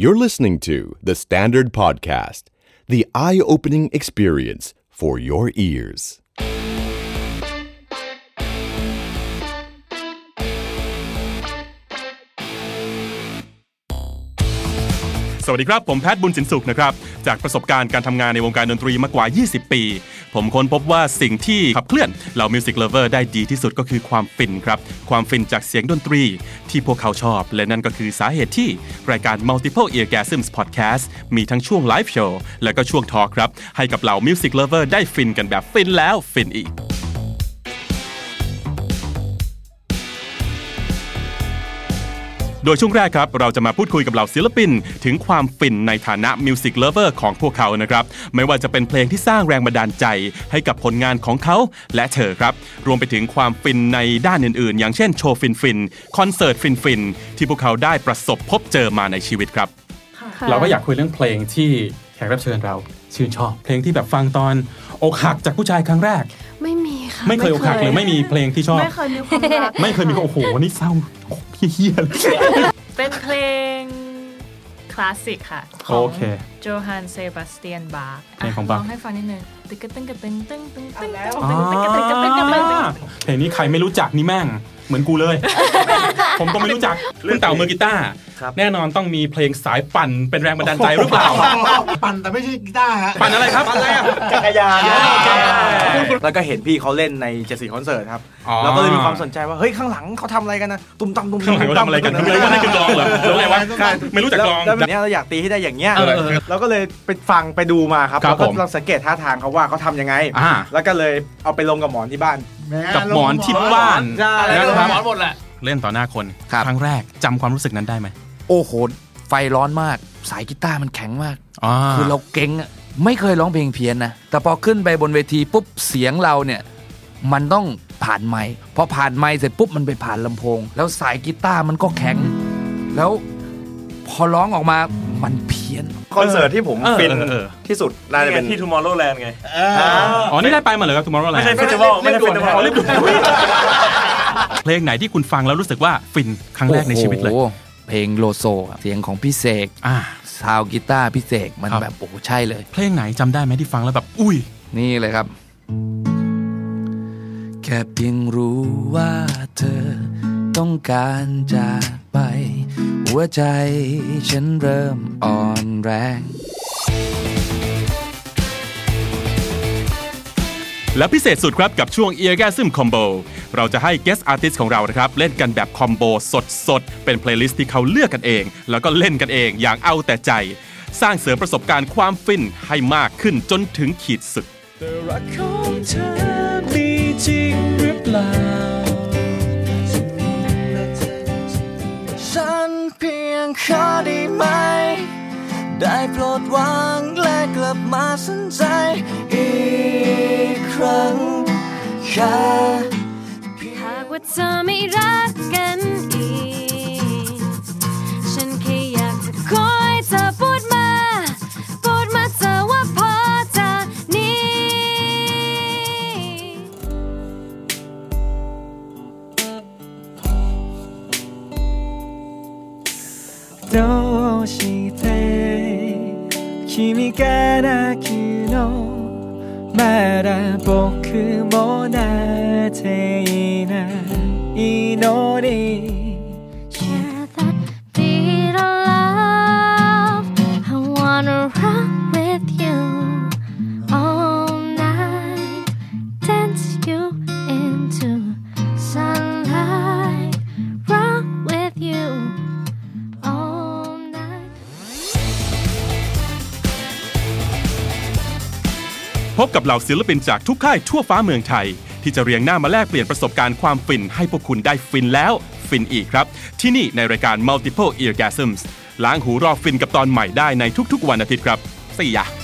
You're listening to The Standard Podcast, the eye opening experience for your ears. สวัสดีครับ ผมแพทย์บุญสินสุขนะครับ จากประสบการณ์การทำงานในวงการดนตรีมากกว่า 20 ปี ผมค้นพบว่าสิ่งที่ขับเคลื่อนเหล่า music lover ได้ดีที่สุดก็คือความฟินครับ ความฟินจากเสียงดนตรี ที่พวกเขาชอบ และนั่นก็คือสาเหตุที่รายการ Multiple Eargasms Podcast มีทั้งช่วง live show และก็ช่วง talk ครับ ให้กับเหล่า music lover ได้ฟินกันแบบฟินแล้วฟินอีก โดยช่วงแรกครับเราจะมาพูดคุยกับเหล่าศิลปิน ถึงความฟินในฐานะ music lover ของพวกเขานะครับ ไม่ว่าจะเป็นเพลงที่สร้างแรงบันดาลใจ ให้กับผลงานของเขาและเธอครับ รวมไปถึงความฟินในด้านอื่นๆ อย่างเช่นโชว์ฟินฟินคอนเสิร์ตฟินฟินที่พวกเขาได้ประสบพบเจอมาในชีวิตครับ เราก็อยากคุยเรื่องเพลงที่แขกรับเชิญเราชื่นชอบ เพลงที่แบบฟังตอนอกหักจากผู้ชายครั้งแรก ไม่มีค่ะไม่เคยอกหักหรือไม่มีเพลงที่ชอบ ไม่เคยมีความรักไม่เคยมีโอ้โหนี่เศร้าโอ้โหเฮี้ยเลยเป็นเพลงคลาสสิกค่ะขโอองเค Johann Sebastian Bach เพลงของ Bach ลองให้ฟังนิดนึง ตึกกระตึงกระตึงตึงตึงตึงตึงอ่าตึงตึงกระตึงกระตึงกระตึงกระตึงเพลงนี้ใครไม่รู้จักนี่แม่งเหมือนกูเลย ผมก็ไม่รู้จักคุณเต่ามือกีตาร์ครับแน่นอนต้องมีเพลงสายปั่นเป็นแรงบันดาลใจหรือเปล่า ปั่นแต่ไม่ใช่กีตาร์ฮะปั่นอะไรครับปั่นอะไรอะจักรยานอ๋อโอเคแล้วก็เห็นพี่เขาเล่นในเจ็ดสีคอนเสิร์ตครับอ๋อเราก็เลยมีความสนใจว่าเฮ้ยข้างหลังเขาทำอะไรกันนะตุ้มตั้มตุ้มข้างหลังเขาทำอะไรกันทำไมว่านี่คือกลองเหรอหรืออะไรวะใช่ไม่รู้จักกลองแล้วแบบเนี้ยเราอยากตีให้ได้อย่างเงี้ยเออเออเราก็เลยไปฟังไปดูมาครับครับแล้วก็ผมลองสังเกตท่าทางเขาว่าเขาทำยังไง อ่า แล้วก็เลยเอาไปลงกับหมอนที่บ้านกับหมอนที่บ้านใช่นะครับหมอนหมดแหละ เล่นต่อหน้าคนครับ ครั้งแรกจำความรู้สึกนั้นได้ไหมโอ้โห ไฟร้อนมาก สายกีตาร์มันแข็งมากอ๋อคือเราเก่งอะไม่เคยร้องเพลงเพี้ยนนะ แต่พอขึ้นไปบนเวทีปุ๊บเสียงเราเนี่ย มันต้องผ่านไมค์พอผ่านไมค์เสร็จปุ๊บมันไปผ่านลำโพง แล้วสายกีตาร์มันก็แข็ง แล้วพอร้องออกมา มันเพี้ยน คอนเสิร์ตที่ผมเออฟินเออเออที่สุดน่าจะเป็นที่ Tomorrowland ไงอ๋อนี่ได้ไปมาเหรอครับ Tomorrowland ไม่ใช่ festival ไม่ใช่ festival อ๋อรีบดูเพลงไหนที่คุณฟังแล้วรู้สึกว่าฟินครั้งแรกในชีวิตเลยโอ้โหเพลงโลโซอะเสียงของพี่เสกอ่าซาวกีตาร์พี่เสกมันครับแบบโอ้โหใช่เลย เพลงไหนจำได้ไหมที่ฟังแล้วแบบ อุ้ย นี่เลยครับ แค่เพียงรู้ว่าเธอต้องการจากไปหั วใจ ฉันเริ่มอ่อนแรง และพิเศษสุดครับกับช่วง Eargasm Combo เราจะให้ Guest Artist ของเรานะครับ เล่นกันแบบ combo สดๆ เป็น playlist ที่เขาเลือกกันเอง แล้วก็เล่นกันเองอย่างเอาแต่ใจ สร้างเสริมประสบการณ์ความฟินให้มากขึ้นจนถึงขีดสุดฉั โปรดวางและกลับมาสนใจอีกครั้งแค่ หากว่าเธอไม่รักกันอีก ฉันแค่อยากจะคอยเธอพูดมา พูดมาเธอว่าพอจากนี้ どうして 君から昨日まだ僕もなっていない祈り。 พบกับเหล่าศิลปินจากทุกค่ายทั่วฟ้าเมืองไทย ที่จะเรียงหน้ามาแลกเปลี่ยนประสบการณ์ความฟินให้พวกคุณได้ฟินแล้วฟินอีกครับ ที่นี่ในรายการ Multiple Eargasms ล้างหูรอฟินกับตอนใหม่ได้ในทุกๆ วันอาทิตย์ครับสี่ยะ